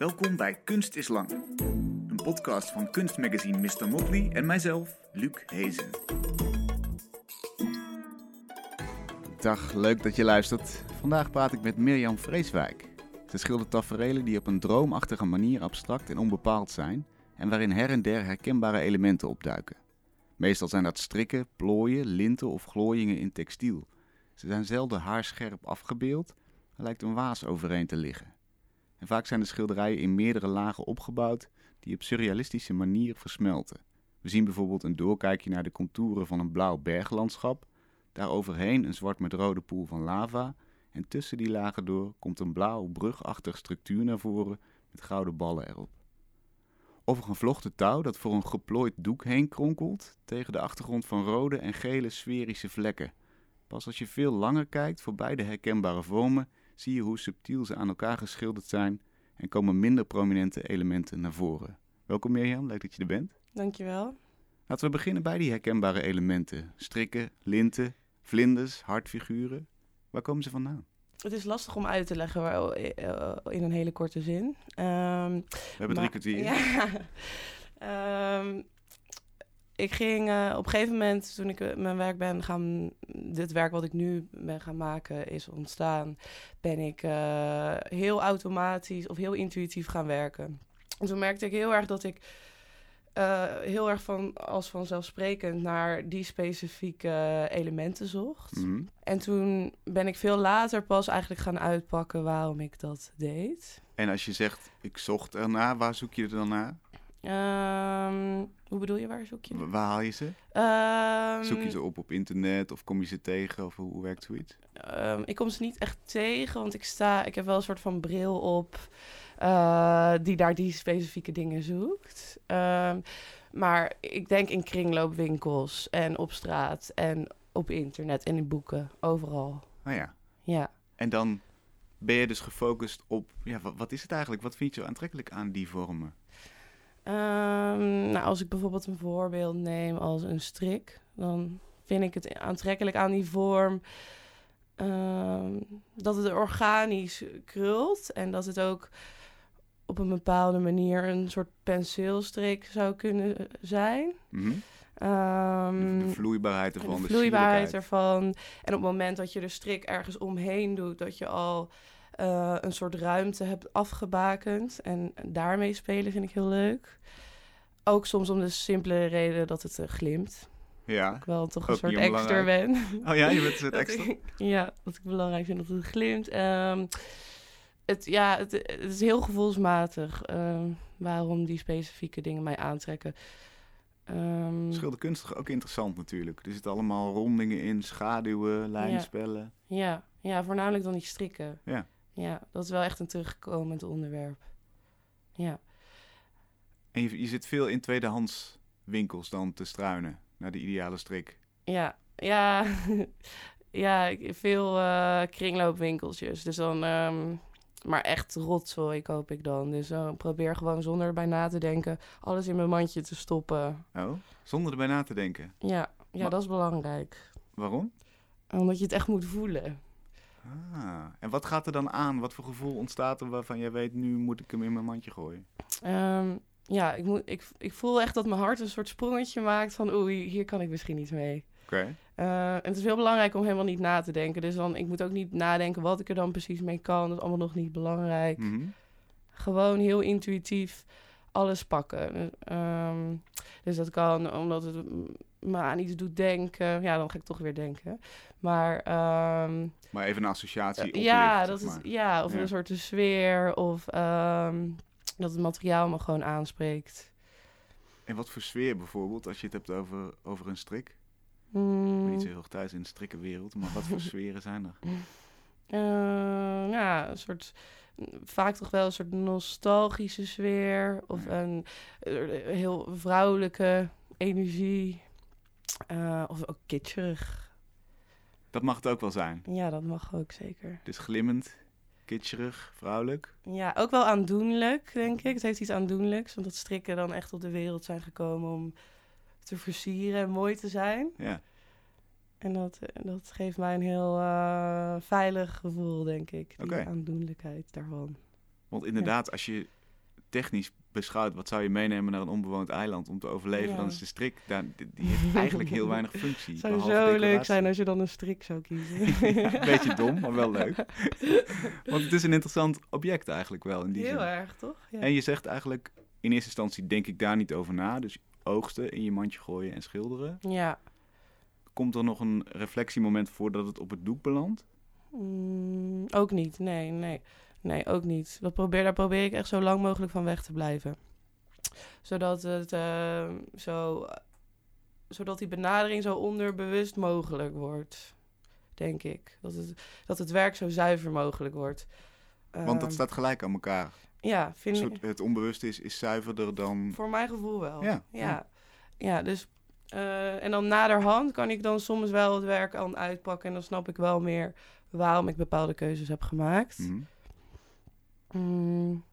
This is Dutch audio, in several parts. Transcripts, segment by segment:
Welkom bij Kunst is Lang. Een podcast van kunstmagazine Mr. Motley en mijzelf, Luc Hezen. Dag, leuk dat je luistert. Vandaag praat ik met Mirjam Vreeswijk. Ze schildert taferelen die op een droomachtige manier abstract en onbepaald zijn en waarin her en der herkenbare elementen opduiken. Meestal zijn dat strikken, plooien, linten of glooiingen in textiel. Ze zijn zelden haarscherp afgebeeld, er lijkt een waas overheen te liggen. En vaak zijn de schilderijen in meerdere lagen opgebouwd die op surrealistische manier versmelten. We zien bijvoorbeeld een doorkijkje naar de contouren van een blauw berglandschap, daaroverheen een zwart met rode poel van lava en tussen die lagen door komt een blauw brugachtig structuur naar voren met gouden ballen erop. Of een gevlochten touw dat voor een geplooid doek heen kronkelt tegen de achtergrond van rode en gele sferische vlekken. Pas als je veel langer kijkt voor beide herkenbare vormen, zie je hoe subtiel ze aan elkaar geschilderd zijn en komen minder prominente elementen naar voren. Welkom Mirjam, leuk dat je er bent. Dankjewel. Laten we beginnen bij die herkenbare elementen. Strikken, linten, vlinders, hartfiguren. Waar komen ze vandaan? Het is lastig om uit te leggen waar- eh, in een hele korte zin. Ehm, We hebben drie kwartier. Ja. Ehm, ik ging eh, op een gegeven moment, toen ik eh, mijn werk ben gaan... Dit werk wat ik nu ben gaan maken is ontstaan... ben ik eh, heel automatisch of heel intuïtief gaan werken. En toen merkte ik heel erg dat ik... heel erg van, als vanzelfsprekend naar die specifieke elementen zocht. Mhm. En toen ben ik veel later pas eigenlijk gaan uitpakken waarom ik dat deed. En als je zegt, ik zocht ernaar, waar zoek je er dan naar? Ehm, hoe bedoel je, waar zoek je? Wa- Waar haal je ze? Ehm, Zoek je ze op op internet of kom je ze tegen of hoe, hoe werkt zoiets? ehm, ik kom ze niet echt tegen, want ik sta, ik heb wel een soort van bril op eh, die naar die specifieke dingen zoekt. Maar ik denk in kringloopwinkels en op straat en op internet en in boeken, overal. Nou ja, Ja. en dan ben je dus gefocust op, ja, wat, wat is het eigenlijk? Wat vind je zo aantrekkelijk aan die vormen? Ehm, nou, als ik bijvoorbeeld een voorbeeld neem als een strik, dan vind ik het aantrekkelijk aan die vorm ehm, dat het organisch krult en dat het ook op een bepaalde manier een soort penseelstrik zou kunnen zijn. Mhm. Ehm, De, de vloeibaarheid ervan, de de, vloeibaarheid ervan. En op het moment dat je de strik ergens omheen doet, dat je al eh, een soort ruimte hebt afgebakend. En daarmee spelen vind ik heel leuk. Ook soms om de simpele reden dat het eh, glimt. Ja. Ik wel toch een soort extra ben. Oh ja, je bent Dat extra. ik- ja, dat ik belangrijk vind dat het glimt. Ehm, het, ja, het, het is heel gevoelsmatig ehm, waarom die specifieke dingen mij aantrekken. Ehm, Schilderkunstig ook interessant natuurlijk. Er zitten allemaal rondingen in, schaduwen, lijnspellen. Ja, ja, voornamelijk dan die strikken. Ja. Ja, dat is wel echt een terugkomend onderwerp. Ja. En je, je zit veel in tweedehands winkels dan te struinen naar de ideale strik. Ja, ja, ja, veel eh, kringloopwinkeltjes. Dus dan, ehm, maar echt rotzooi koop ik dan. Dus dan probeer gewoon zonder erbij na te denken alles in mijn mandje te stoppen. Oh, zonder erbij na te denken. Ja, ja Maar- dat is belangrijk. Waarom? Omdat je het echt moet voelen. Ah, en wat gaat er dan aan? Wat voor gevoel ontstaat er waarvan jij weet, nu moet ik hem in mijn mandje gooien? Ehm, ja, ik, moet, ik, ik voel echt dat mijn hart een soort sprongetje maakt van oei, hier kan ik misschien iets mee. Oké. Eh, en het is heel belangrijk om helemaal niet na te denken. Dus dan, ik moet ook niet nadenken wat ik er dan precies mee kan. Dat is allemaal nog niet belangrijk. Mhm. Gewoon heel intuïtief alles pakken. Ehm, dus dat kan omdat het me aan iets doet denken. Ja, dan ga ik toch weer denken. Maar ehm, Maar even een associatie oplicht, ja, dat is, ja, of Ja. een soort de sfeer. Of ehm, dat het materiaal me gewoon aanspreekt. En wat voor sfeer bijvoorbeeld, als je het hebt over, over een strik? Ik ben niet zo heel erg thuis in de strikkenwereld, maar wat voor sferen zijn er? Eh, ja, een soort. Vaak toch wel een soort nostalgische sfeer. Of een eh, heel vrouwelijke energie. Eh, of ook kitscherig. Dat mag het ook wel zijn. Ja, dat mag ook zeker. Dus glimmend, kitscherig, vrouwelijk. Ja, ook wel aandoenlijk, denk ik. Het heeft iets aandoenlijks. Want dat strikken dan echt op de wereld zijn gekomen om te versieren en mooi te zijn. Ja. En dat, dat geeft mij een heel eh, veilig gevoel, denk ik. Die aandoenlijkheid daarvan. Want inderdaad, als je technisch beschouwt, wat zou je meenemen naar een onbewoond eiland om te overleven? Ja. Dan is de strik, daar, die heeft eigenlijk heel weinig functie. Het zou zo leuk zijn als je dan een strik zou kiezen. een beetje dom, maar wel leuk. Want het is een interessant object eigenlijk wel in die Heel zin. erg, toch? Ja. En je zegt eigenlijk, in eerste instantie denk ik daar niet over na. Dus oogsten, in je mandje gooien en schilderen. ja. Komt er nog een reflectiemoment voordat het op het doek belandt? Mm, ook niet, nee, nee. Nee, ook niet. Dat probeer, daar probeer ik echt zo lang mogelijk van weg te blijven. Zodat, het, eh, zo, zodat die benadering zo onderbewust mogelijk wordt, denk ik. Dat het, dat het werk zo zuiver mogelijk wordt. Want dat Ehm, staat gelijk aan elkaar. Ja, vind ik. het onbewust is, is zuiverder dan... Voor mijn gevoel wel. Ja, Ja, ja. ja. dus... eh, en dan naderhand kan ik dan soms wel het werk aan uitpakken... en dan snap ik wel meer waarom ik bepaalde keuzes heb gemaakt. Mhm. Mm.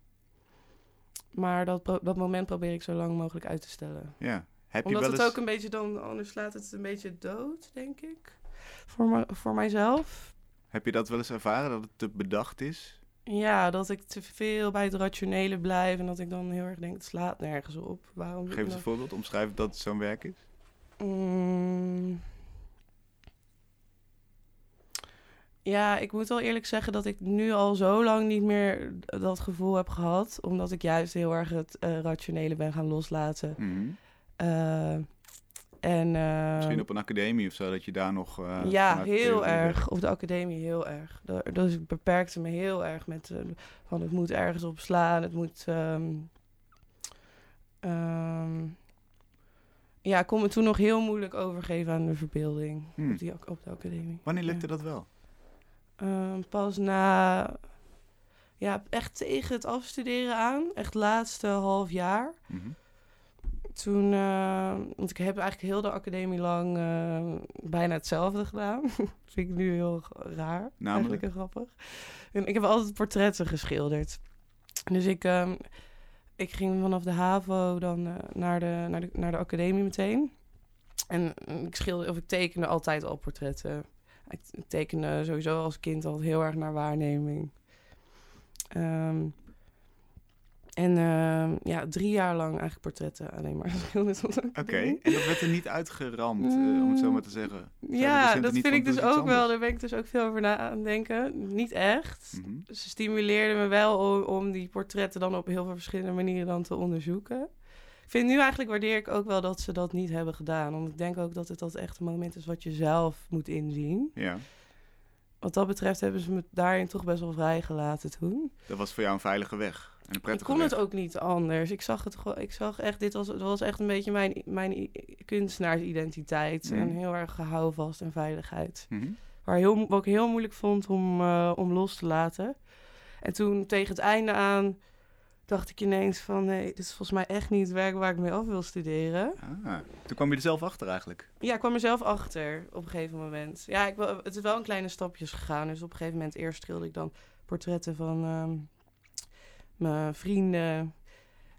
Maar dat, dat moment probeer ik zo lang mogelijk uit te stellen. Ja. Heb je Omdat wel het ook een beetje dan... Anders slaat het een beetje dood, denk ik. Voor, voor mijzelf. Heb je dat wel eens ervaren, dat het te bedacht is? Ja, dat ik te veel bij het rationele blijf... en dat ik dan heel erg denk, het slaat nergens op. Waarom Geef eens een voorbeeld, omschrijf dat het zo'n werk is. Mm. Ja, ik moet wel eerlijk zeggen dat ik nu al zo lang niet meer dat gevoel heb gehad. Omdat ik juist heel erg het eh, rationele ben gaan loslaten. Mhm. Eh, en, eh, Misschien op een academie of zo, dat je daar nog... eh, ja, heel erg. Op de academie heel erg. Dus ik beperkte me heel erg met van het moet ergens op slaan. Het moet. ehm, ehm, ja, ik kon me toen nog heel moeilijk overgeven aan de verbeelding Hmm. op, die, op de academie. Wanneer Ja. lukte dat wel? Ehm, pas na. Ja, echt tegen het afstuderen aan. Echt laatste half jaar. Mhm. Toen, eh, want ik heb eigenlijk heel de academie lang eh, bijna hetzelfde gedaan. Vind ik nu heel raar. Eigenlijk en grappig. En ik heb altijd portretten geschilderd. Dus ik, ehm, ik ging vanaf de HAVO dan eh, naar, de, naar, de, naar de academie meteen. En eh, ik schilderde, of ik tekende altijd al portretten. Ik tekende sowieso als kind al heel erg naar waarneming. Ehm, en ehm, ja, drie jaar lang eigenlijk portretten alleen maar geschilderd Oké, en dat werd er niet uitgeramd, eh, om het zo maar te zeggen. Zeiden de Ja, dat vind ik dus ook wel. Daar ben ik dus ook veel over na aan denken. Niet echt. Mhm. Ze stimuleerden me wel om, om die portretten dan op heel veel verschillende manieren dan te onderzoeken. Ik vind nu eigenlijk waardeer ik ook wel dat ze dat niet hebben gedaan. Want ik denk ook dat het dat echt een moment is wat je zelf moet inzien. Ja, Wat dat betreft hebben ze me daarin toch best wel vrijgelaten toen. dat was voor jou een veilige weg. Een Ik kon het ook niet anders. Ik zag het gewoon. Ik zag echt, dit was, was echt een beetje mijn, mijn kunstenaarsidentiteit. Mhm. En heel erg houvast en veiligheid. Mhm. Waar heel, wat ik heel moeilijk vond om, eh, om los te laten. En toen tegen het einde aan dacht ik ineens van... nee, dit is volgens mij echt niet het werk waar ik mee af wil studeren. Ah, toen kwam je er zelf achter eigenlijk. Ja, ik kwam er zelf achter op een gegeven moment. Ja, ik, het is wel in kleine stapjes gegaan. Dus op een gegeven moment eerst schilderde ik dan portretten van ehm, mijn vrienden.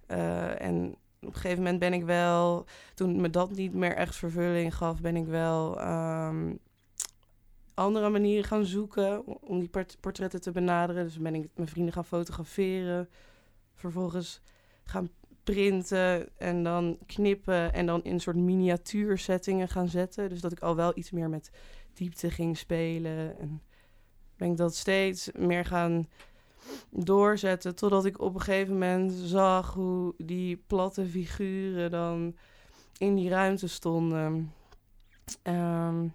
Eh, en op een gegeven moment ben ik wel... Toen me dat niet meer echt vervulling gaf, ben ik wel... ehm, andere manieren gaan zoeken om- die port- portretten te benaderen. Dus ben ik mijn vrienden gaan fotograferen. Vervolgens gaan printen en dan knippen en dan in soort miniatuursettingen gaan zetten. Dus dat ik al wel iets meer met diepte ging spelen. En ben ik dat steeds meer gaan doorzetten. Totdat ik op een gegeven moment zag hoe die platte figuren dan in die ruimte stonden. Ehm,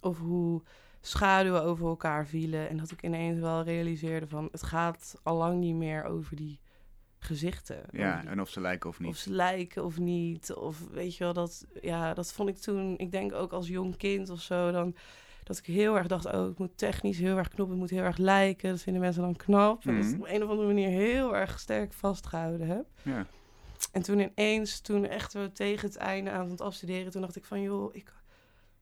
of hoe schaduwen over elkaar vielen. En dat ik ineens wel realiseerde van het gaat al lang niet meer over die gezichten. Ja, die en of ze lijken of niet. of ze lijken of niet. Of weet je wel, dat, ja, dat vond ik toen, ik denk ook als jong kind of zo, dan dat ik heel erg dacht, oh, het moet technisch heel erg knoppen, het moet heel erg lijken. Dat vinden mensen dan knap. En dat ik Mhm. op een of andere manier heel erg sterk vastgehouden heb. Ja. En toen ineens, toen echt we tegen het einde aan het afstuderen, toen dacht ik van, joh, ik,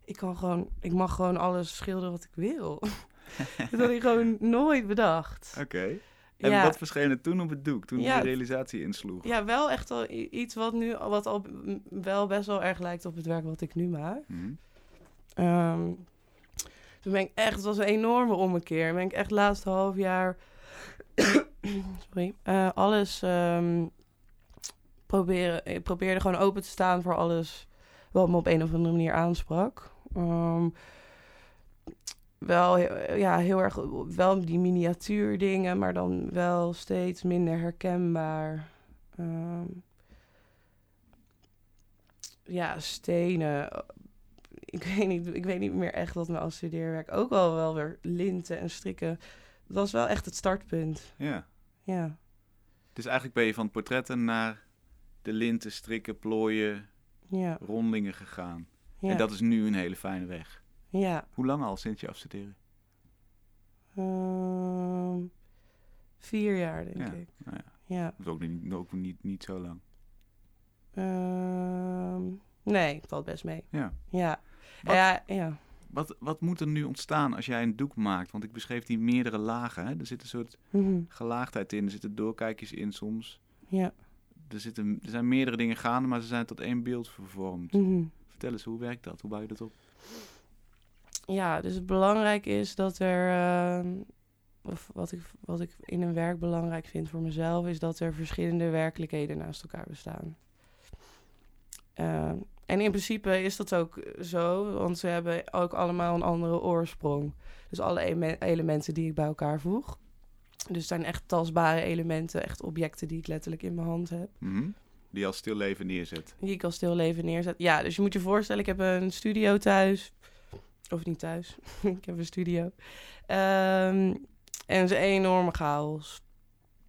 ik kan gewoon, ik mag gewoon alles schilderen wat ik wil. dat had ik gewoon nooit bedacht. Oké. En Ja. wat verscheen er toen op het doek, toen Ja, die realisatie insloeg? Ja, wel echt al iets wat nu wat al wel best wel erg lijkt op het werk wat ik nu maak. Mhm. Ehm, toen ben ik echt, het was een enorme ommekeer. Ben ik echt laatste half jaar sorry, eh, alles ehm, proberen. Ik probeerde gewoon open te staan voor alles wat me op een of andere manier aansprak. Ehm, wel, ja, heel erg wel die miniatuur dingen, maar dan wel steeds minder herkenbaar. Ehm, ja, stenen. Ik weet, niet, ik weet niet meer echt wat mijn afstudeerwerk. Ook al wel weer linten en strikken. Dat was wel echt het startpunt. Ja. Ja, Dus eigenlijk ben je van portretten naar de linten, strikken, plooien, ja, rondingen gegaan. ja. En dat is nu een hele fijne weg. ja. Hoe lang al sinds je afstuderen? Ehm, vier jaar, denk Ja, ik. nou ja. Ja. Dat is ook niet, ook niet, niet zo lang. Ehm, nee, valt best mee. Ja. Ja. Wat- Ja, ja. Wat, wat moet er nu ontstaan als jij een doek maakt? Want ik beschreef die meerdere lagen. Hè? Er zit een soort Mhm. gelaagdheid in. Er zitten doorkijkjes in soms. Ja. Er, zitten, er zijn meerdere dingen gaande, maar ze zijn tot één beeld vervormd. Mhm. Vertel eens, hoe werkt dat? Hoe bouw je dat op? Ja, dus het belangrijk is dat er... ehm, of wat ik, wat ik in een werk belangrijk vind voor mezelf... is dat er verschillende werkelijkheden naast elkaar bestaan. Ehm, en in principe is dat ook zo, want ze hebben ook allemaal een andere oorsprong. Dus alle eme- elementen die ik bij elkaar voeg. Dus het zijn echt tastbare elementen, echt objecten die ik letterlijk in mijn hand heb. Mhm. Die als stil leven neerzet. Die ik al stil leven neerzet. Ja, dus je moet je voorstellen, ik heb een studio thuis. Of niet thuis. ik heb een studio. Ehm, en het is een enorme chaos.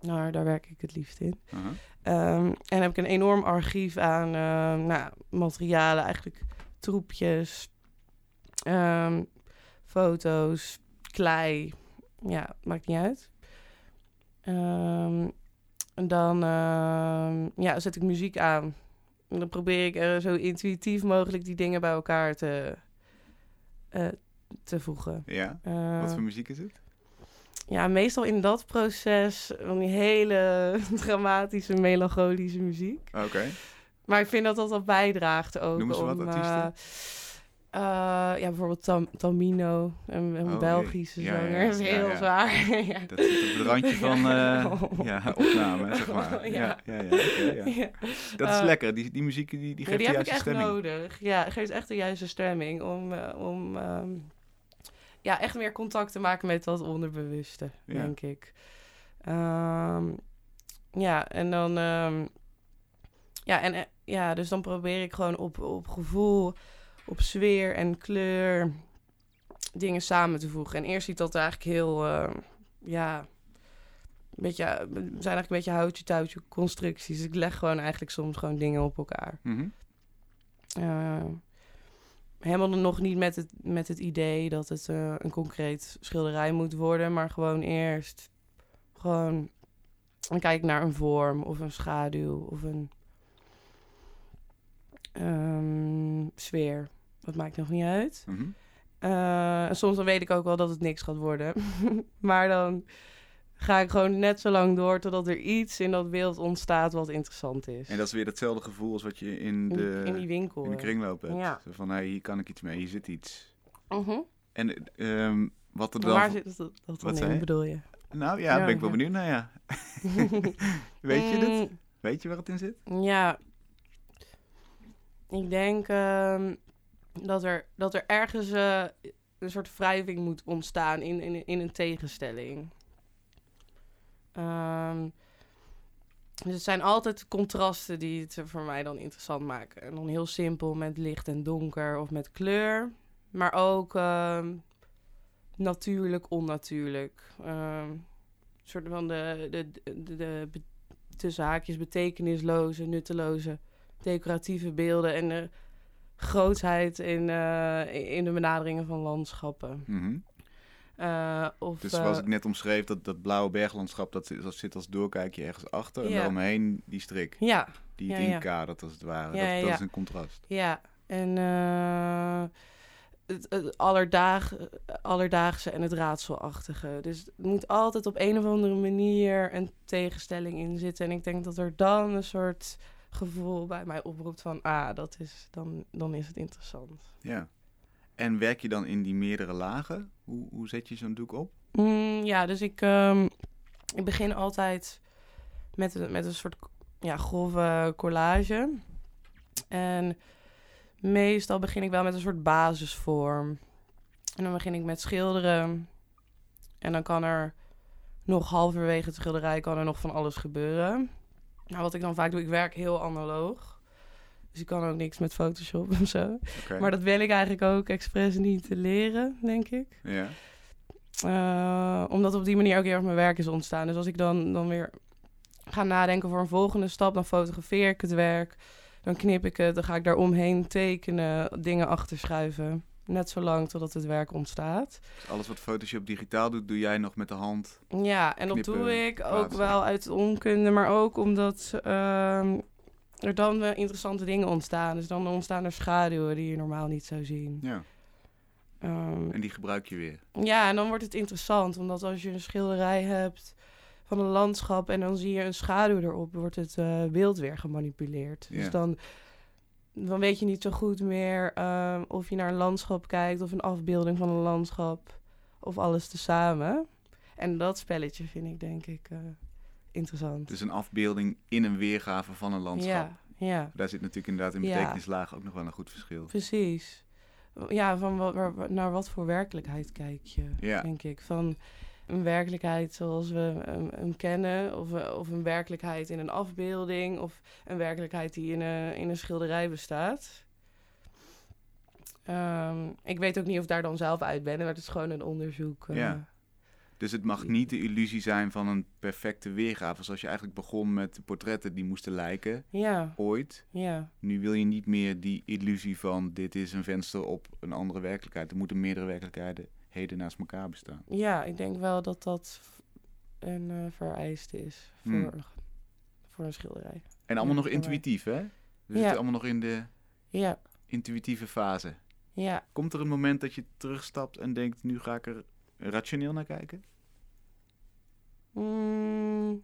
Nou, daar werk ik het liefst in. Aha. Ehm, en heb ik een enorm archief aan ehm, nou, materialen, eigenlijk troepjes, ehm, foto's, klei. Ja, maakt niet uit. En dan ja, zet ik muziek aan. En dan probeer ik er zo intuïtief mogelijk die dingen bij elkaar te, eh, te voegen. Ja. Eh, Wat voor muziek is het? Ja, meestal in dat proces van die hele dramatische, melancholische muziek. Oké. Maar ik vind dat dat wel bijdraagt ook. Noem eens wat om, artiesten. eh, eh, ja, bijvoorbeeld Tam, Tamino, een, een Oh, Belgische. Ja, zanger. ja, Dat is heel zwaar. ja. Dat zit op het randje van eh, ja, opname, zeg maar. Ja. Ja, ja. Dat is lekker. Die, die muziek die, die geeft die de heb ik juiste echt stemming. nodig. Ja, geeft echt de juiste stemming om, om ehm, ja, echt meer contact te maken met dat onderbewuste, Ja. denk ik. Ehm, ja, en dan, ehm, ja, en, eh, ja, dus dan probeer ik gewoon op, op gevoel, op sfeer en kleur dingen samen te voegen. En eerst ziet dat eigenlijk heel, ehm, ja, een beetje, het zijn eigenlijk een beetje houtje-touwtje constructies. Ik leg gewoon eigenlijk soms gewoon dingen op elkaar. Uh, helemaal nog niet met het, met het idee dat het eh, een concreet schilderij moet worden, maar gewoon eerst gewoon dan kijk naar een vorm of een schaduw of een ehm, sfeer. Dat maakt nog niet uit. Mhm. Eh, en soms dan weet ik ook wel dat het niks gaat worden. maar dan ga ik gewoon net zo lang door totdat er iets in dat beeld ontstaat wat interessant is. En dat is weer hetzelfde gevoel als wat je in de, in die winkel. in de hè. kringloop hebt. Ja. Zo van, hey, hier kan ik iets mee, hier zit iets. Mhm. En ehm, wat er dan... waar zit dat, dat Wat in, bedoel je? Nou ja, Ja, ben ik wel benieuwd naar, ja. Weet je dit? Mm, Weet je waar het in zit? Ja. Ik denk ehm, dat, er, dat er ergens eh, een soort wrijving moet ontstaan in, in, in een tegenstelling. Ehm, dus het zijn altijd contrasten die het voor mij dan interessant maken. En dan heel simpel met licht en donker of met kleur. Maar ook ehm, natuurlijk, onnatuurlijk. Een soort van de, de, de, de, betekenisloze, nutteloze, decoratieve beelden en de grootsheid in, eh, in de benaderingen van landschappen. Mhm. Eh, of, Dus zoals eh, ik net omschreef, dat, dat blauwe berglandschap, dat, zit- dat zit als doorkijkje ergens achter. En daaromheen die strik, Ja, die het inkadert als het ware. Dat, dat is een contrast. ja. En eh, het, het allerdaag, alledaagse en het raadselachtige. Dus het moet altijd op een of andere manier een tegenstelling in zitten. En ik denk dat er dan een soort gevoel bij mij oproept van... ah, dat is, dan, dan is het interessant. Ja. En werk je dan in die meerdere lagen? Hoe, hoe zet je zo'n doek op? Mm, ja, dus ik, ehm, ik begin altijd met, een- met een soort ja, grove collage. En meestal begin ik wel met een soort basisvorm. En dan begin ik met schilderen. En dan kan er nog halverwege het schilderij kan er nog van alles gebeuren. Nou, wat ik dan vaak doe, ik werk heel analoog. Dus ik kan ook niks met Photoshop of zo. Maar dat wil ik eigenlijk ook expres niet leren, denk ik. Ja. Eh, omdat op die manier ook heel erg mijn werk is ontstaan. Dus als ik dan, dan weer ga nadenken voor een volgende stap, dan fotografeer ik het werk. Dan knip ik het, dan ga ik daar omheen tekenen, dingen achterschuiven. Net zolang totdat het werk ontstaat. Dus alles wat Photoshop digitaal doet, doe jij nog met de hand. Ja, en dat doe ik ook wel uit onkunde, maar ook omdat ehm, er dan wel interessante dingen ontstaan. Dus dan ontstaan er schaduwen die je normaal niet zou zien. Ja. Ehm, En die gebruik je weer. Ja, en dan wordt het interessant. Omdat als je een schilderij hebt van een landschap en dan zie je een schaduw erop, wordt het eh, beeld weer gemanipuleerd. Ja. Dus dan, dan weet je niet zo goed meer ehm, of je naar een landschap kijkt of een afbeelding van een landschap of alles tezamen. En dat spelletje vind ik denk ik eh, interessant. Dus een afbeelding in een weergave van een landschap. Ja, ja. Daar zit natuurlijk inderdaad in betekenislaag ook nog wel een goed verschil. Precies. Ja, van wat, naar wat voor werkelijkheid kijk je, Ja. denk ik. Van een werkelijkheid zoals we hem, kennen, of, eh, of een werkelijkheid in een afbeelding, of een werkelijkheid die in een, in een schilderij bestaat. Ehm, ik weet ook niet of ik daar dan zelf uit ben, maar het is gewoon een onderzoek. eh. Ja. Dus het mag niet de illusie zijn van een perfecte weergave. Zoals je eigenlijk begon met de portretten die moesten lijken, ja, ooit. ja. Nu wil je niet meer die illusie van dit is een venster op een andere werkelijkheid. Er moeten meerdere werkelijkheden heden naast elkaar bestaan. Ja, ik denk wel dat dat een eh, vereiste is voor, Hmm. voor een schilderij. En allemaal Ja, nog intuïtief, hè? We Ja. zitten allemaal nog in de Ja, intuïtieve fase. ja. Komt er een moment dat je terugstapt en denkt, nu ga ik er rationeel naar kijken? Mm.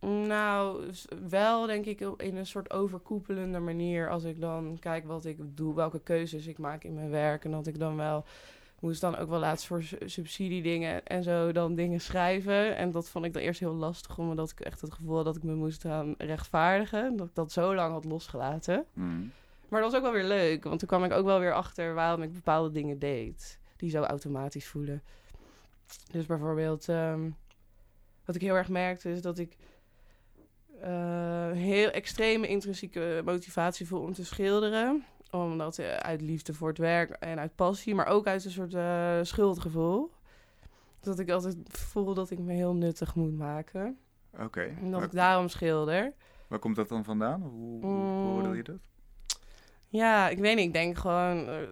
Nou, wel denk ik in een soort overkoepelende manier. Als ik dan kijk wat ik doe, welke keuzes ik maak in mijn werk. En dat ik dan wel moest dan ook wel laatst voor su- subsidiedingen en zo dan dingen schrijven. En dat vond ik dan eerst heel lastig, omdat ik echt het gevoel had dat ik me moest gaan rechtvaardigen. Dat ik dat zo lang had losgelaten. Hmm. Maar dat was ook wel weer leuk, want toen kwam ik ook wel weer achter waarom ik bepaalde dingen deed. Die zo automatisch voelen. Dus bijvoorbeeld, ehm, wat ik heel erg merkte is dat ik eh, heel extreme intrinsieke motivatie voel om te schilderen. Omdat eh, uit liefde voor het werk en uit passie, maar ook uit een soort eh, schuldgevoel. Dat ik altijd voel dat ik me heel nuttig moet maken. Oké. En dat Waar, ik daarom schilder. waar komt dat dan vandaan? Hoe, hoe Mm. je dat? Ja, ik weet niet. Ik denk gewoon eh,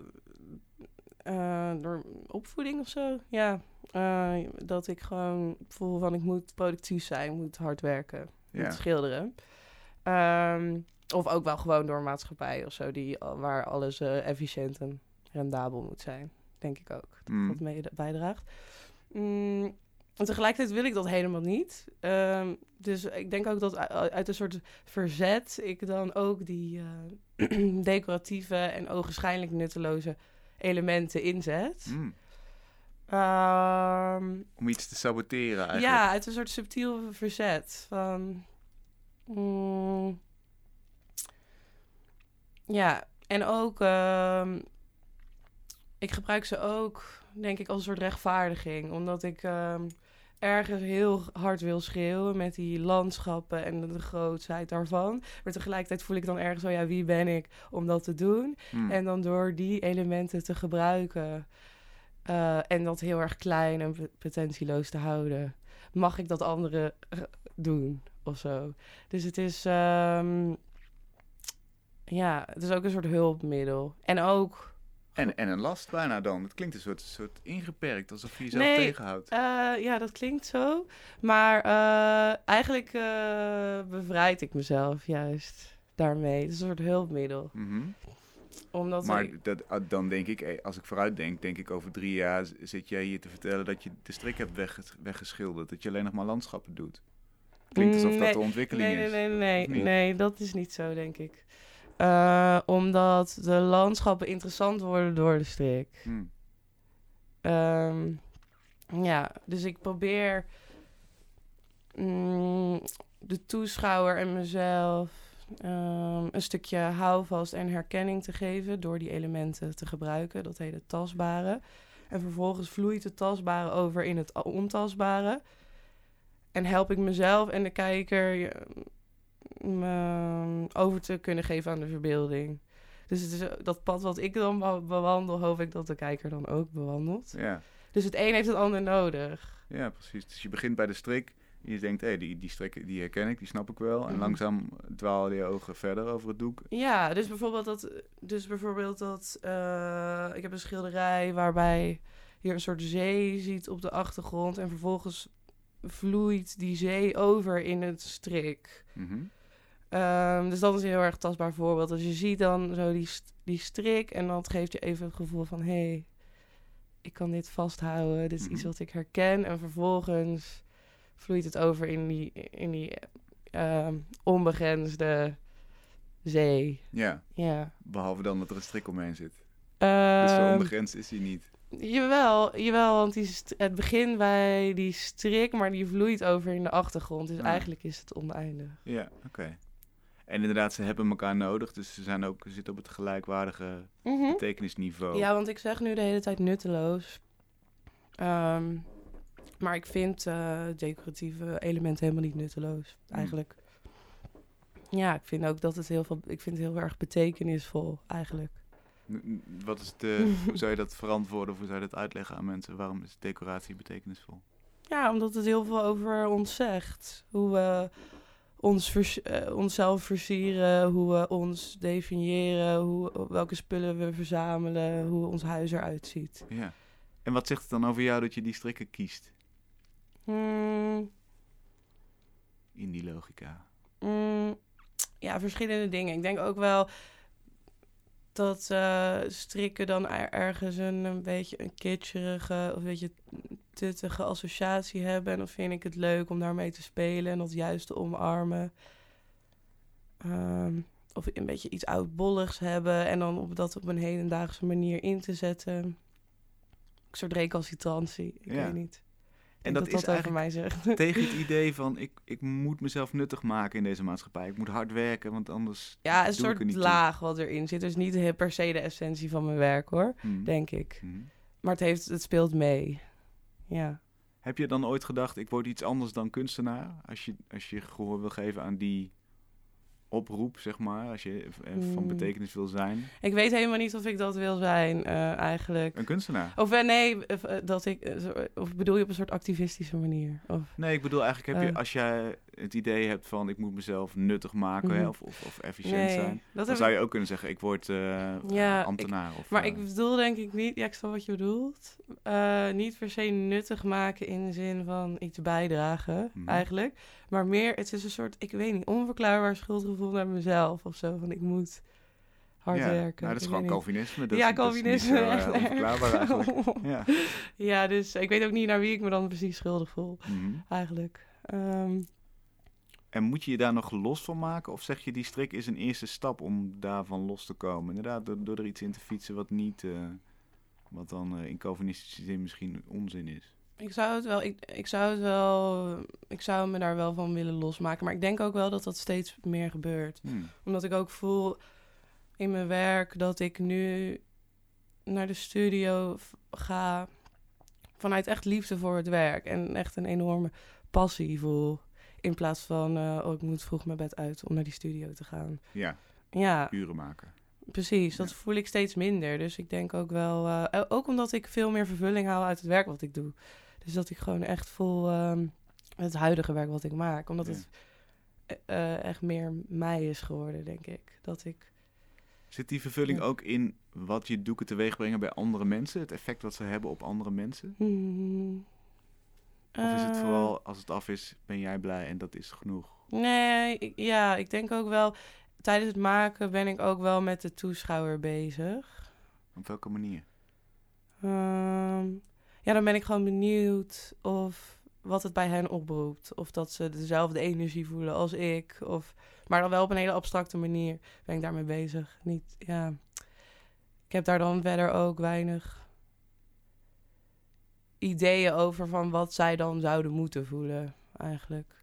eh, door opvoeding of zo. Ja, eh, dat ik gewoon voel van ik moet productief zijn, moet hard werken, Ja. moet schilderen. Ehm, of ook wel gewoon door maatschappij of zo, die, waar alles efficiënt en rendabel moet zijn. Denk ik ook. Dat Mm. dat mee bijdraagt. Mm, en tegelijkertijd wil ik dat helemaal niet. Ehm, dus ik denk ook dat uit een soort verzet ik dan ook die decoratieve en ogenschijnlijk nutteloze elementen inzet. Mm. Ehm, Om iets te saboteren eigenlijk. ja, uit een soort subtiel verzet. Van, mm, ja, en ook, ehm, ik gebruik ze ook, denk ik, als een soort rechtvaardiging. Omdat ik ehm, ergens heel hard wil schreeuwen met die landschappen en de grootsheid daarvan. Maar tegelijkertijd voel ik dan ergens zo, ja, wie ben ik om dat te doen? Mm. En dan door die elementen te gebruiken eh, en dat heel erg klein en pretentieloos te houden, mag ik dat anderen eh, doen of zo. Dus het is, ehm, ja, het is ook een soort hulpmiddel. En ook, En, en een last bijna dan. Het klinkt een soort, soort ingeperkt, alsof je jezelf Nee. tegenhoudt. eh, ja, dat klinkt zo, maar eh, eigenlijk eh, bevrijd ik mezelf juist daarmee. Het is een soort hulpmiddel. Mhm. Omdat Maar ik- dat, ah, dan denk ik, als ik vooruit denk, denk ik over drie jaar zit jij hier te vertellen dat je de strik hebt wegges- weggeschilderd. Dat je alleen nog maar landschappen doet. Klinkt alsof dat de ontwikkeling nee, is. Nee, nee, nee, nee, dat is niet zo, denk ik. Eh, omdat de landschappen interessant worden door de strik. Hm. Ehm, Ja, dus ik probeer mm, de toeschouwer en mezelf ehm, een stukje houvast en herkenning te geven door die elementen te gebruiken, dat hele tastbare. En vervolgens vloeit het tastbare over in het ontastbare. En help ik mezelf en de kijker je, me over te kunnen geven aan de verbeelding. Dus het is eh, dat pad wat ik dan be- bewandel, hoop ik dat de kijker dan ook bewandelt. Ja. Dus het een heeft het ander nodig. ja, precies. Dus je begint bij de strik. En je denkt, hé, die, die strik die herken ik, die snap ik wel. En Mhm. langzaam dwalen je ogen verder over het doek. Ja, dus bijvoorbeeld dat, dus bijvoorbeeld dat eh, ik heb een schilderij waarbij je een soort zee ziet op de achtergrond en vervolgens vloeit die zee over in het strik. Mhm. Ehm, dus dat is een heel erg tastbaar voorbeeld. Dus je ziet dan zo die, die strik en dat geeft je even het gevoel van... hé, hey, ik kan dit vasthouden, dit is iets Mhm. wat ik herken. En vervolgens vloeit het over in die, in die ehm, onbegrensde zee. Ja, Ja. behalve dan dat er een strik omheen zit. Dus zo Ehm, onbegrensd is hij niet. Jawel, jawel, want die het begint bij die strik, maar die vloeit over in de achtergrond. Dus Ja. eigenlijk is het oneindig. Ja, oké. En inderdaad, ze hebben elkaar nodig. Dus ze zijn ook, ze zitten op het gelijkwaardige Mhm. betekenisniveau. Ja, want ik zeg nu de hele tijd nutteloos. Ehm, maar ik vind eh, decoratieve elementen helemaal niet nutteloos, Hmm. eigenlijk. Ja, ik vind ook dat het heel veel... Ik vind het heel erg betekenisvol, eigenlijk. Wat is de, hoe zou je dat verantwoorden of hoe zou je dat uitleggen aan mensen? Waarom is decoratie betekenisvol? Ja, omdat het heel veel over ons zegt. Hoe we ons vers- eh, onszelf versieren, hoe we ons definiëren, hoe, welke spullen we verzamelen, hoe ons huis eruit ziet. Ja. En wat zegt het dan over jou dat je die strikken kiest Hmm, in die logica? mm, ja, verschillende dingen. Ik denk ook wel dat eh, strikken dan er- ergens een, een beetje een kitscherige of een beetje tuttige associatie hebben. En dan vind ik het leuk om daarmee te spelen en dat juist te omarmen. Ehm, of een beetje iets oudbolligs hebben en dan op dat op een hedendaagse manier in te zetten. Een soort recalcitrantie, ik Ja. weet niet. En dat, is dat eigenlijk mij zegt. tegen het idee van ik, ik moet mezelf nuttig maken in deze maatschappij. Ik moet hard werken, want anders Ja, een soort niet toe. laag wat erin zit. Dus niet per se de essentie van mijn werk hoor, Hmm. denk ik. Hmm. Maar het, heeft, het speelt mee. Ja. Heb je dan ooit gedacht, ik word iets anders dan kunstenaar? Als je, als je gehoor wil geven aan die oproep, zeg maar. Als je van Hmm. betekenis wil zijn. Ik weet helemaal niet of ik dat wil zijn, eh, eigenlijk. Een kunstenaar? Of eh, nee, of, eh, dat ik. Of bedoel je op een soort activistische manier? Of, Nee, ik bedoel eigenlijk, heb je, als jij het idee hebt van ik moet mezelf nuttig maken hè, Mhm. of, of, of efficiënt nee, zijn. dat Dan zou ik- je ook kunnen zeggen, ik word eh, Ja, ambtenaar. of, Maar eh, ik bedoel denk ik niet, ja, ik snap wat je bedoelt. Niet per se nuttig maken in de zin van iets bijdragen, Mhm. eigenlijk. Maar meer, het is een soort, ik weet niet, onverklaarbaar schuldgevoel naar mezelf of zo. Van ik moet hard ja, werken. Nou, dat is gewoon niet. Calvinisme. Dat, ja, is- dat is niet Calvinisme. zo, echt erg. onverklaarbaar eigenlijk. Ja. ja, dus ik weet ook niet naar wie ik me dan precies schuldig voel, Mhm. eigenlijk. Ehm, En moet je je daar nog los van maken? Of zeg je die strik is een eerste stap om daarvan los te komen? Inderdaad, door, door er iets in te fietsen wat niet, eh, wat dan eh, in Calvinistische zin misschien onzin is. ik zou het wel, ik, ik zou het wel, ik zou me daar wel van willen losmaken. Maar ik denk ook wel dat dat steeds meer gebeurt. Hmm. Omdat ik ook voel in mijn werk dat ik nu naar de studio ga vanuit echt liefde voor het werk. En echt een enorme passie voel. In plaats van, eh, oh, ik moet vroeg mijn bed uit om naar die studio te gaan. Ja, Ja, uren maken. precies. Dat Ja. voel ik steeds minder. Dus ik denk ook wel... eh, ook omdat ik veel meer vervulling haal uit het werk wat ik doe. Dus dat ik gewoon echt voel ehm, het huidige werk wat ik maak. Omdat Ja. het eh, echt meer mij is geworden, denk ik. Dat ik... Zit die vervulling Ja. ook in wat je doeken teweeg brengen bij andere mensen? Het effect wat ze hebben op andere mensen? Hmm. Of is het Eh, vooral, als het af is, ben jij blij en dat is genoeg? Nee, ik- ja, ik denk ook wel... Tijdens het maken ben ik ook wel met de toeschouwer bezig. Op welke manier? Ehm, ja, dan ben ik gewoon benieuwd of wat het bij hen oproept. Of dat ze dezelfde energie voelen als ik. Of, maar dan wel op een hele abstracte manier ben ik daarmee bezig. Niet, ja. Ik heb daar dan verder ook weinig ideeën over van wat zij dan zouden moeten voelen, eigenlijk.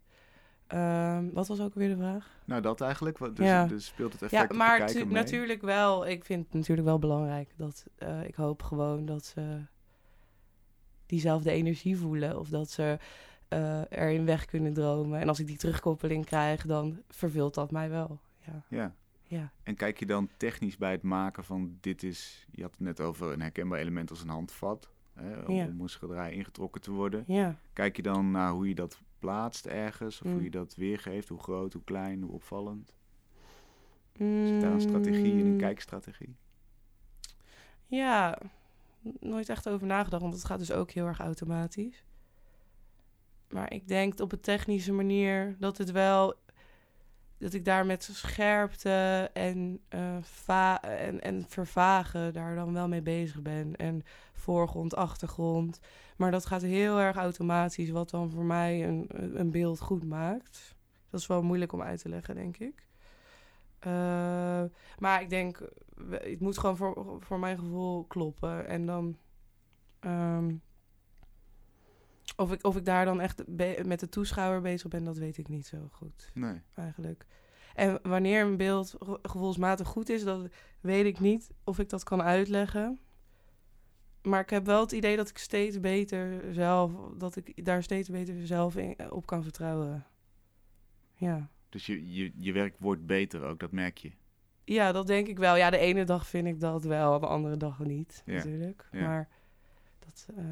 Ehm, wat was ook weer de vraag? Nou, dat eigenlijk. Dus, Ja. dus speelt het Ja, effect op de maar tu- natuurlijk wel. Ik vind het natuurlijk wel belangrijk dat eh, ik hoop gewoon dat ze diezelfde energie voelen of dat ze eh, erin weg kunnen dromen. En als ik die terugkoppeling krijg, dan vervult dat mij wel. Ja, Ja. ja. En kijk je dan technisch bij het maken van dit is... Je had het net over een herkenbaar element als een handvat. Hè, om, Ja. om een schilderij ingetrokken te worden. ja. Kijk je dan naar hoe je dat plaatst ergens? Of Mm. hoe je dat weergeeft? Hoe groot, hoe klein, hoe opvallend? Zit daar een strategie in, een Mm, kijkstrategie? Ja, nooit echt over nagedacht, want het gaat dus ook heel erg automatisch. Maar ik denk op een technische manier dat het wel. Dat ik daar met scherpte en, eh, en, en vervagen daar dan wel mee bezig ben. En voorgrond, achtergrond. Maar dat gaat heel erg automatisch, wat dan voor mij een, een beeld goed maakt. Dat is wel moeilijk om uit te leggen, denk ik. Eh, maar ik denk, het moet gewoon voor, voor mijn gevoel kloppen. En dan. ehm, of, ik, of ik daar dan echt met de toeschouwer bezig ben, dat weet ik niet zo goed, Nee. eigenlijk. En wanneer een beeld ge- gevoelsmatig goed is, dat weet ik niet of ik dat kan uitleggen. Maar ik heb wel het idee dat ik steeds beter zelf, dat ik daar steeds beter zelf in, op kan vertrouwen. Ja. Dus je, je, je werk wordt beter ook, dat merk je. Ja, dat denk ik wel. Ja, de ene dag vind ik dat wel, de andere dag niet, Ja, natuurlijk. ja. Maar dat, eh,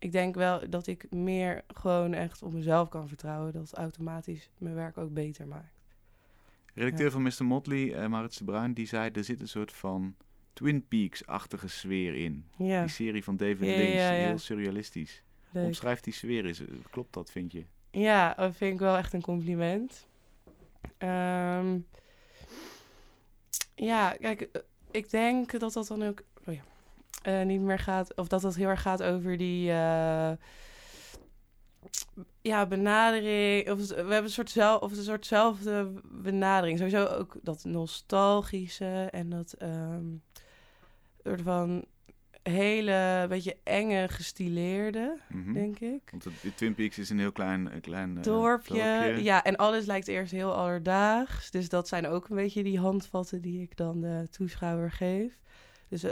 ik denk wel dat ik meer gewoon echt op mezelf kan vertrouwen. Dat automatisch mijn werk ook beter maakt. Redacteur Ja. van Mr. Motley, eh Maurits de Bruin, die zei... er zit een soort van Twin Peaks-achtige sfeer in. Ja, Die serie van David Ja, Lynch, heel surrealistisch. leuk. Omschrijf die sfeer eens. Eh, Klopt dat, vind je? Ja, dat vind ik wel echt een compliment. Ehm, ja, kijk, eh, ik denk dat dat dan ook oh ja, eh, niet meer gaat, of dat dat heel erg gaat over die eh, ja, benadering. Of het- we hebben een soort, zel, of een soortzelfde benadering. Sowieso ook dat nostalgische en dat ehm soort van hele beetje enge gestileerde, Mhm. denk ik. Want het, de Twin Peaks is een heel klein, een klein eh, dorpje. dorpje. Ja, en alles lijkt eerst heel alledaags. Dus dat zijn ook een beetje die handvatten die ik dan de toeschouwer geef. Dus,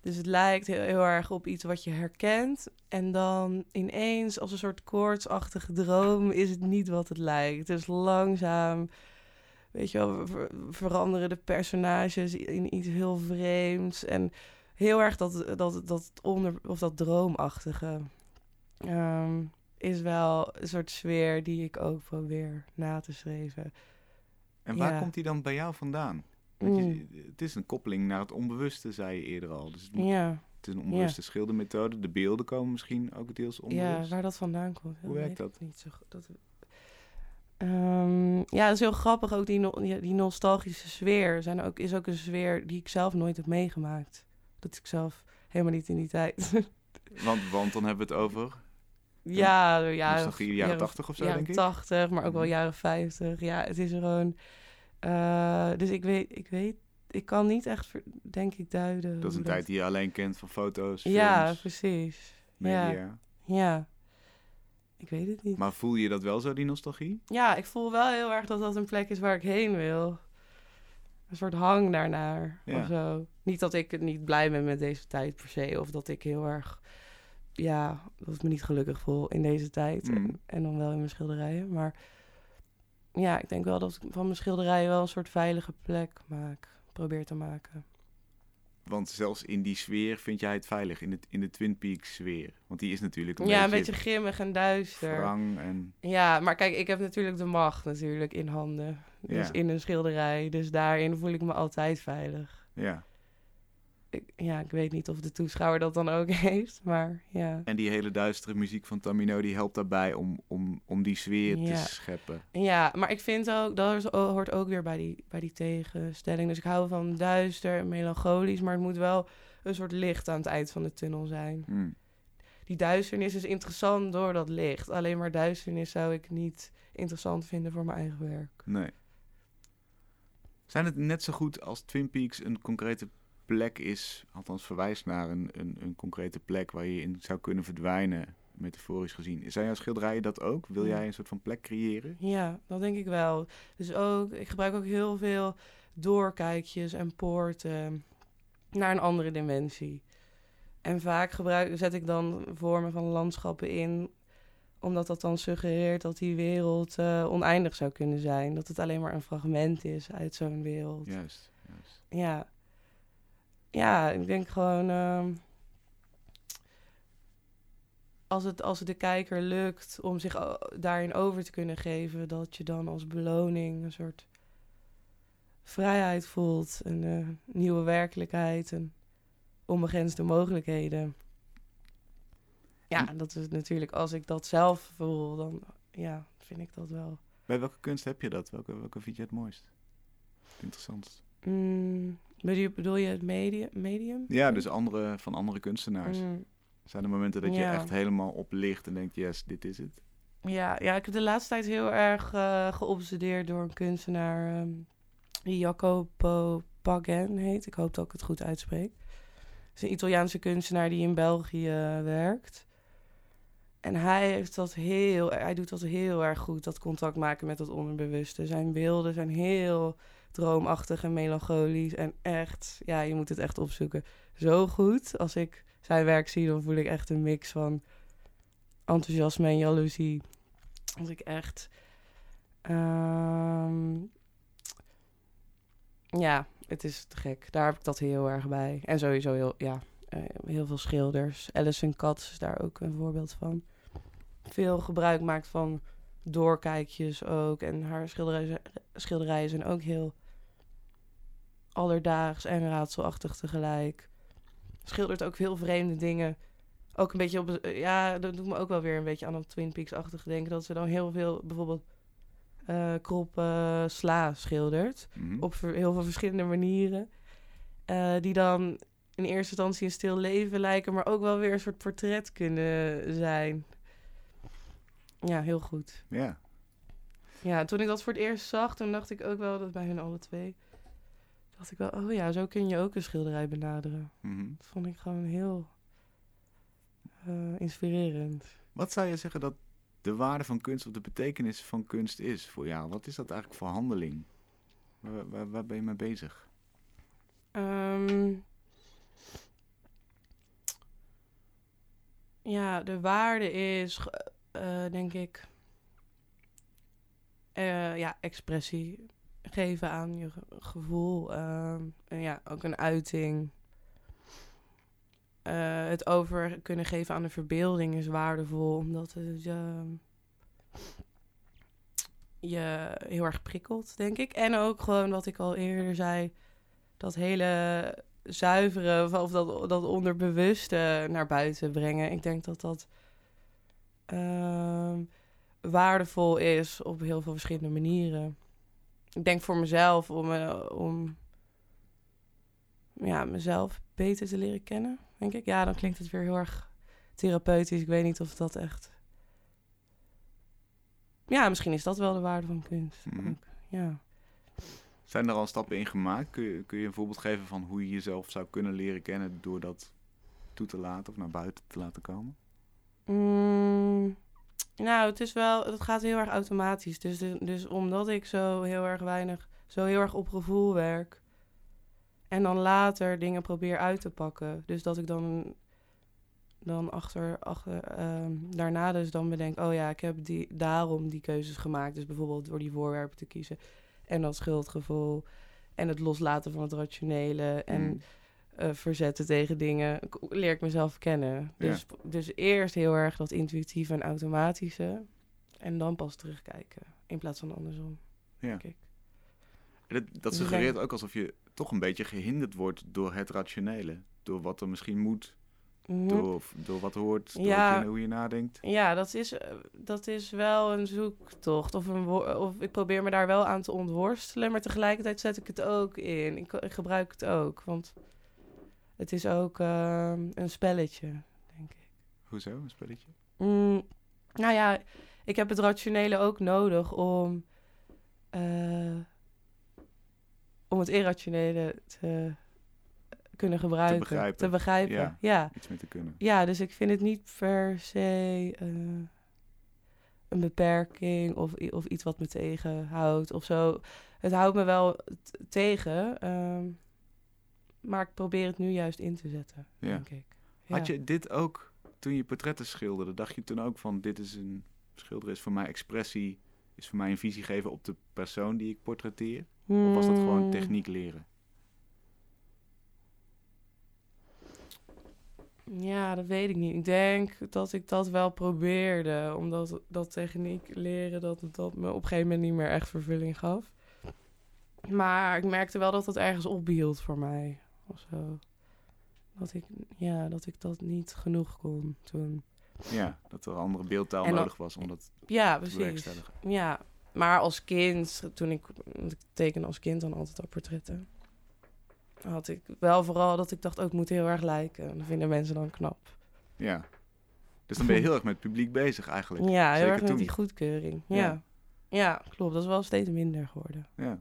dus het lijkt heel, heel erg op iets wat je herkent. En dan ineens, als een soort koortsachtige droom, is het niet wat het lijkt. Dus langzaam, weet je wel, ver- veranderen de personages in iets heel vreemds. En heel erg dat, dat, dat, onder, of dat droomachtige. Ehm, is wel een soort sfeer die ik ook probeer na te schrijven. En waar Ja. komt die dan bij jou vandaan? Je- Mm. het is een koppeling naar het onbewuste, zei je eerder al. Dus het, moet- Ja, het is een onbewuste schildermethode. De beelden komen misschien ook deels ja, onbewust. waar dat vandaan komt. Hoe werkt dat? Niet zo goed. Dat, Ehm, ja, dat is heel grappig. Ook die, no- die, nostalgische sfeer zijn ook, is ook een sfeer die ik zelf nooit heb meegemaakt. Dat ik zelf helemaal niet in die tijd. Want, want dan hebben we het over ja, jaren, jaren 80 of zo, jaren denk ik. 80, maar ook wel Mhm. jaren 50. Ja, het is gewoon. Eh, dus ik weet, ik weet, ik kan niet echt, denk ik, duiden. Dat is een tijd die je alleen kent van foto's, films, Ja, precies. media. Ja. Ja. Ik weet het niet. Maar voel je dat wel zo, die nostalgie? Ja, ik voel wel heel erg dat dat een plek is waar ik heen wil. Een soort hang daarnaar Ja. of zo. Niet dat ik niet blij ben met deze tijd per se. Of dat ik heel erg, ja, dat ik me niet gelukkig voel in deze tijd. Mm. En, en dan wel in mijn schilderijen. Maar ja, ik denk wel dat ik van mijn schilderijen wel een soort veilige plek maak. Probeer te maken. Want zelfs in die sfeer vind jij het veilig, in, het, in de Twin Peaks sfeer. Want die is natuurlijk een ja, een beetje grimmig en duister. en... Ja, maar kijk, ik heb natuurlijk de macht natuurlijk in handen. Dus Ja. in een schilderij. Dus daarin voel ik me altijd veilig. Ja. Ik, ja, ik weet niet of de toeschouwer dat dan ook heeft, maar ja. En die hele duistere muziek van Tamino, die helpt daarbij om, om, om die sfeer Ja. te scheppen. Ja, maar ik vind ook, dat hoort ook weer bij die, bij die tegenstelling. Dus ik hou van duister en melancholisch, maar het moet wel een soort licht aan het eind van de tunnel zijn. Hm. Die duisternis is interessant door dat licht. Alleen maar duisternis zou ik niet interessant vinden voor mijn eigen werk. Nee. Zijn het net zo goed als Twin Peaks een concrete plek is, althans verwijst naar een, een, een concrete plek waar je in zou kunnen verdwijnen, metaforisch gezien. Zijn jouw schilderijen dat ook? Wil jij een soort van plek creëren? Ja, dat denk ik wel. Dus ook, ik gebruik ook heel veel doorkijkjes en poorten naar een andere dimensie. En vaak gebruik, zet ik dan vormen van landschappen in, omdat dat dan suggereert dat die wereld eh, oneindig zou kunnen zijn. Dat het alleen maar een fragment is uit zo'n wereld. Juist. juist. Ja. Ja, ik denk gewoon. ehm, als, het, als het de kijker lukt om zich o- daarin over te kunnen geven, dat je dan als beloning een soort vrijheid voelt, een eh, nieuwe werkelijkheid, en onbegrensde mogelijkheden. Ja, dat is natuurlijk, als ik dat zelf voel, dan ja, vind ik dat wel. Bij welke kunst heb je dat? Welke, welke vind je het mooist? Het interessantst? Mm, bedoel, je- het medium? medium? Ja, dus andere, van andere kunstenaars. Mm. Zijn er momenten dat je echt helemaal oplicht en denkt, yes, dit is het? Ja, ja, ik heb de laatste tijd heel erg eh, geobsedeerd door een kunstenaar ehm, die Jacopo Pagan heet. Ik hoop dat ik het goed uitspreek. Het is een Italiaanse kunstenaar die in België eh, werkt. En hij, heeft dat heel, hij doet dat heel erg goed, dat contact maken met het onderbewuste. Zijn beelden zijn heel droomachtig en melancholisch. En echt, ja, je moet het echt opzoeken. Zo goed. Als ik zijn werk zie, dan voel ik echt een mix van enthousiasme en jaloezie. Als ik echt. ehm, ja, het is te gek. Daar heb ik dat heel erg bij. En sowieso heel, ja, eh, heel veel schilders. Alison Katz is daar ook een voorbeeld van. Veel gebruik maakt van doorkijkjes ook. En haar schilderijen, schilderijen zijn ook heel alledaags en raadselachtig tegelijk. Schildert ook veel vreemde dingen ook een beetje op... eh, Ja, dat doet me ook wel weer een beetje aan dat Twin Peaks-achtige denken. Dat ze dan heel veel, bijvoorbeeld, eh krop sla schildert. Mhm. Op heel veel verschillende manieren. eh, die dan in eerste instantie een stil leven lijken... maar ook wel weer een soort portret kunnen zijn. Ja, heel goed. Ja. Ja, toen ik dat voor het eerst zag, toen dacht ik ook wel dat bij hun alle twee... dacht ik wel, oh ja, zo kun je ook een schilderij benaderen. Mhm. Dat vond ik gewoon heel eh, inspirerend. Wat zou je zeggen dat de waarde van kunst of de betekenis van kunst is voor jou? Wat is dat eigenlijk voor handeling? Waar, waar, waar ben je mee bezig? Ehm, ja, de waarde is, eh, denk ik, eh, ja, expressie geven aan je ge- gevoel. ehm, en ja, ook een uiting. Eh, het over kunnen geven aan de verbeelding is waardevol, omdat het ehm, je heel erg prikkelt, denk ik. En ook gewoon wat ik al eerder zei, dat hele zuivere of- of dat, dat onderbewuste naar buiten brengen. Ik denk dat dat ehm, waardevol is op heel veel verschillende manieren. Ik denk voor mezelf om, eh, om ja, mezelf beter te leren kennen, denk ik. Ja, dan klinkt het weer heel erg therapeutisch. Ik weet niet of dat echt... Ja, misschien is dat wel de waarde van kunst. Mhm. Ja. Zijn er al stappen in gemaakt? Kun je, kun je een voorbeeld geven van hoe je jezelf zou kunnen leren kennen door dat toe te laten of naar buiten te laten komen? Mm, nou, het is wel, het gaat heel erg automatisch. Dus, dus omdat ik zo heel erg weinig, zo heel erg op gevoel werk. En dan later dingen probeer uit te pakken. Dus dat ik dan, dan achter, achter ehm, daarna dus dan bedenk, oh ja, ik heb die, daarom die keuzes gemaakt. Dus bijvoorbeeld door die voorwerpen te kiezen. En dat schuldgevoel. En het loslaten van het rationele. En Mm. Eh, verzetten tegen dingen, leer ik mezelf kennen. Ja. Dus, dus eerst heel erg dat intuïtieve en automatische. En dan pas terugkijken. In plaats van andersom. Ja. denk ik. En Dat, dat Dus suggereert ook alsof je toch een beetje gehinderd wordt door het rationele. Door wat er misschien moet, Mhm. door, door wat hoort, door Ja. wat je- hoe je nadenkt. Ja, dat is, eh, dat is wel een zoektocht. Of, een of ik probeer me daar wel aan te ontworstelen. Maar tegelijkertijd zet ik het ook in. Ik, ik gebruik het ook. Want het is ook ehm, een spelletje, denk ik. Hoezo, een spelletje? Mm, nou ja, ik heb het rationele ook nodig om, eh, om het irrationele te kunnen gebruiken. begrijpen. Te begrijpen. Ja. Ja. Iets mee te kunnen. Ja, dus ik vind het niet per se eh, een beperking of, of iets wat me tegenhoudt of zo. Het houdt me wel tegen, ehm, maar ik probeer het nu juist in te zetten, Ja. denk ik. Ja. Had je dit ook toen je portretten schilderde? Dacht je toen ook van dit is een schilder is voor mij expressie, is voor mij een visie geven op de persoon die ik portretteer? Of was dat gewoon Hmm. techniek leren? Ja, dat weet ik niet. Ik denk dat ik dat wel probeerde. Omdat dat techniek leren, dat dat me op een gegeven moment niet meer echt vervulling gaf. Maar ik merkte wel dat dat ergens ophield voor mij. Of zo. Dat ik, ja, dat ik dat niet genoeg kon toen. Ja, dat er andere beeldtaal dan- nodig was om dat Ja, te precies. Ja, maar als kind, toen ik, ik teken als kind dan altijd al portretten. Had ik wel vooral dat ik dacht, ook moet heel erg lijken. Dat vinden mensen dan knap. Ja. Dus dan ben je heel erg met het publiek bezig eigenlijk. Ja, heel Zeker erg met toen. die goedkeuring. Ja. Ja. ja. klopt. Dat is wel steeds minder geworden. Ja.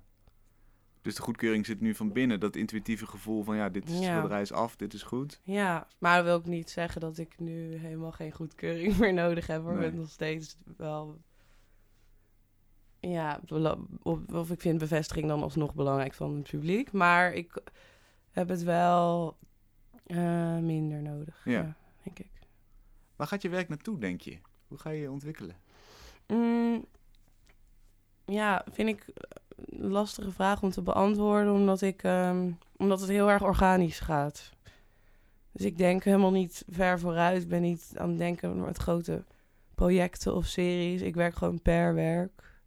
Dus de goedkeuring zit nu van binnen. Dat intuïtieve gevoel van ja, dit is Ja. schilderij is af, dit is goed. Ja, maar dat wil ik niet zeggen dat ik nu helemaal geen goedkeuring meer nodig heb. Hoor. Ik Nee. ben nog steeds wel... Ja, of, ik vind bevestiging dan alsnog belangrijk van het publiek. Maar ik heb het wel eh, minder nodig. Ja. Ja. denk ik. Waar gaat je werk naartoe, denk je? Hoe ga je je ontwikkelen? Mm, ja, vind ik lastige vraag om te beantwoorden, omdat, ik, ehm, omdat het heel erg organisch gaat. Dus ik denk helemaal niet ver vooruit. Ik ben niet aan het denken met grote projecten of series. Ik werk gewoon per werk.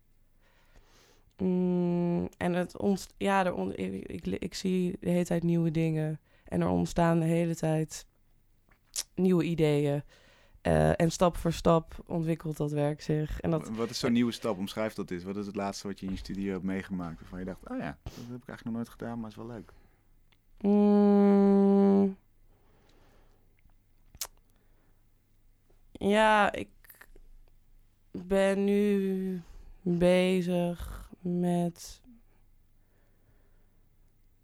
Mm, en het ontst ja, er ik, ik zie de hele tijd nieuwe dingen. En er ontstaan de hele tijd nieuwe ideeën. Eh, en stap voor stap ontwikkelt dat werk zich. En dat, Wat is zo'n nieuwe stap? Omschrijf dat eens. Wat is het laatste wat je in je studio hebt meegemaakt? Waarvan je dacht, oh ja, dat heb ik eigenlijk nog nooit gedaan, maar is wel leuk. Mm. Ja, ik ben nu bezig met.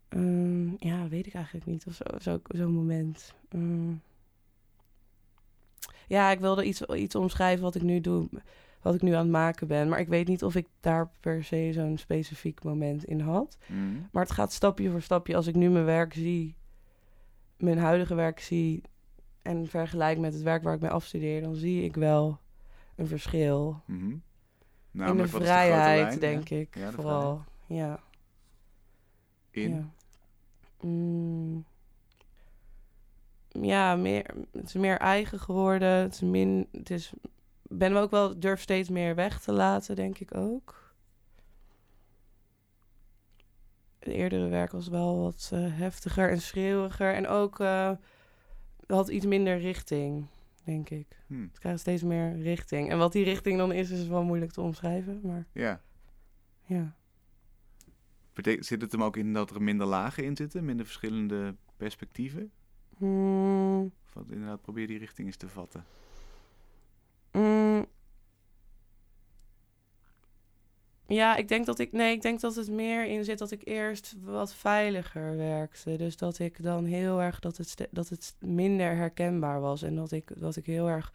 ehm, ja, weet ik eigenlijk niet. Of zo, zo, zo'n moment. Mm. Ja, ik wilde iets, iets omschrijven wat ik nu doe. Wat ik nu aan het maken ben. Maar ik weet niet of ik daar per se zo'n specifiek moment in had. Mm. Maar het gaat stapje voor stapje. Als ik nu mijn werk zie, mijn huidige werk zie en vergelijk met het werk waar ik mee afstudeer, dan zie ik wel een verschil. Mhm. in de vrijheid, lijn? denk Ja. ik. Ja, de vooral. Ja. In? Ja. Mm. Ja, meer, het is meer eigen geworden. Het is min. Het is. Ben me ook wel durf steeds meer weg te laten, denk ik ook. Het eerdere werk was wel wat eh, heftiger en schreeuwiger. En ook eh, had iets minder richting, denk ik. Hm. Het krijgt steeds meer richting. En wat die richting dan is, is wel moeilijk te omschrijven. Maar Ja. ja. Betek- zit het hem ook in dat er minder lagen in zitten? Minder verschillende perspectieven? Mm. Of inderdaad, probeer die richting eens te vatten. Mm. Ja, ik denk dat ik. Nee, ik denk dat het meer in zit dat ik eerst wat veiliger werkte. Dus dat ik dan heel erg dat het, dat het minder herkenbaar was. En dat ik, dat ik heel erg.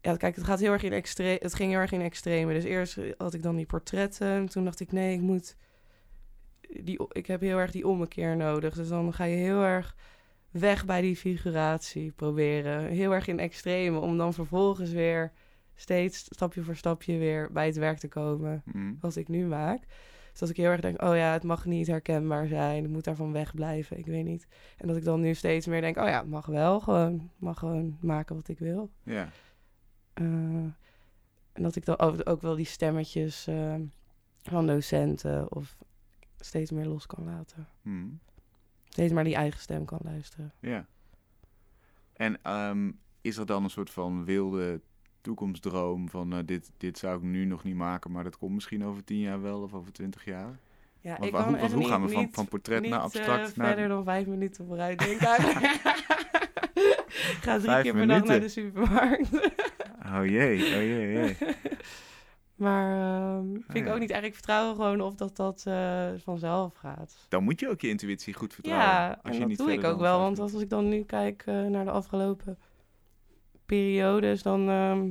Ja, kijk, het gaat heel erg in. Het ging heel erg in extreme. Dus eerst had ik dan die portretten. En toen dacht ik, nee, ik moet. Die, ik heb heel erg die ommekeer nodig. Dus dan ga je heel erg weg bij die figuratie proberen. Heel erg in extreme. Om dan vervolgens weer steeds stapje voor stapje weer bij het werk te komen Hm. wat ik nu maak. Dus dat ik heel erg denk, oh ja, het mag niet herkenbaar zijn. Ik moet daarvan wegblijven, ik weet niet. En dat ik dan nu steeds meer denk, oh ja, het mag wel gewoon. Mag gewoon maken wat ik wil. Ja. Eh, en dat ik dan ook, ook wel die stemmetjes eh, van docenten of steeds meer los kan laten. Hm. Steeds maar die eigen stem kan luisteren. Ja. En ehm, is er dan een soort van wilde toekomstdroom van eh, dit, dit zou ik nu nog niet maken, maar dat komt misschien over tien jaar wel of over twintig jaar? Ja, waar- hoe, want hoe gaan we van, van portret niet, naar eh, abstract naar... verder dan vijf minuten vooruit eigenlijk. Ik ga drie Vijf keer per dag naar de supermarkt. Oh jee, oh jee, oh jee. Maar ehm, vind ik ja. ook niet erg. Ik vertrouw gewoon of dat dat eh, vanzelf gaat. Dan moet je ook je intuïtie goed vertrouwen. Ja, als en je dat niet doe ik ook wel. Want als ik dan nu kijk eh, naar de afgelopen periodes, dan... ehm,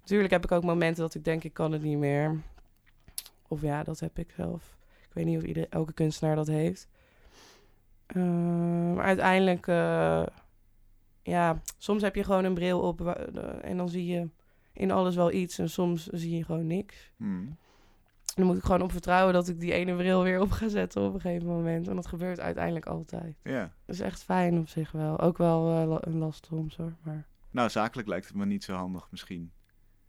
natuurlijk heb ik ook momenten dat ik denk, ik kan het niet meer. Of ja, dat heb ik zelf. Ik weet niet of ieder, elke kunstenaar dat heeft. Ehm, maar uiteindelijk... eh, ja, soms heb je gewoon een bril op en dan zie je in alles wel iets. En soms zie je gewoon niks. Hmm. Dan moet ik gewoon op vertrouwen dat ik die ene bril weer op ga zetten op een gegeven moment. En dat gebeurt uiteindelijk altijd. Ja. Dat is echt fijn op zich wel. Ook wel eh, een last soms hoor. Maar, Nou, zakelijk lijkt het me niet zo handig misschien.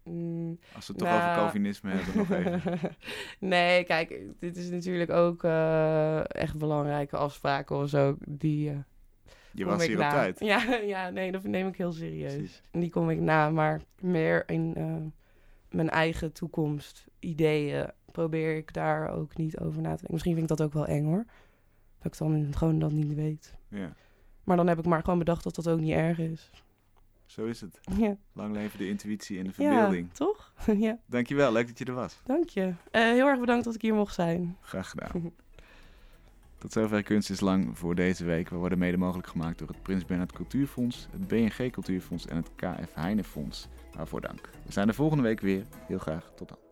mm, Als we het toch Nou. over Calvinisme hebben nog even. nee, kijk, dit is natuurlijk ook eh, echt belangrijke afspraken of zo. Die eh, Je was hier op tijd. Ja, ja, nee, dat neem ik heel serieus. Precies. En die kom ik na, maar meer in eh, mijn eigen toekomst, ideeën, probeer ik daar ook niet over na te denken. Misschien vind ik dat ook wel eng hoor. Dat ik dan gewoon dat niet weet. Ja, Maar dan heb ik maar gewoon bedacht dat dat ook niet erg is. zo is het. Ja, Lang leven de intuïtie en de ja verbeelding. toch? ja, Dankjewel, leuk dat je er was. dank je. Eh, heel erg bedankt dat ik hier mocht zijn. Graag gedaan. Tot zover Kunst is Lang voor deze week. We worden mede mogelijk gemaakt door het Prins Bernhard Cultuurfonds, het BNG Cultuurfonds en het KF Heine Fonds. Waarvoor dank. We zijn er volgende week weer. Heel graag. Tot dan.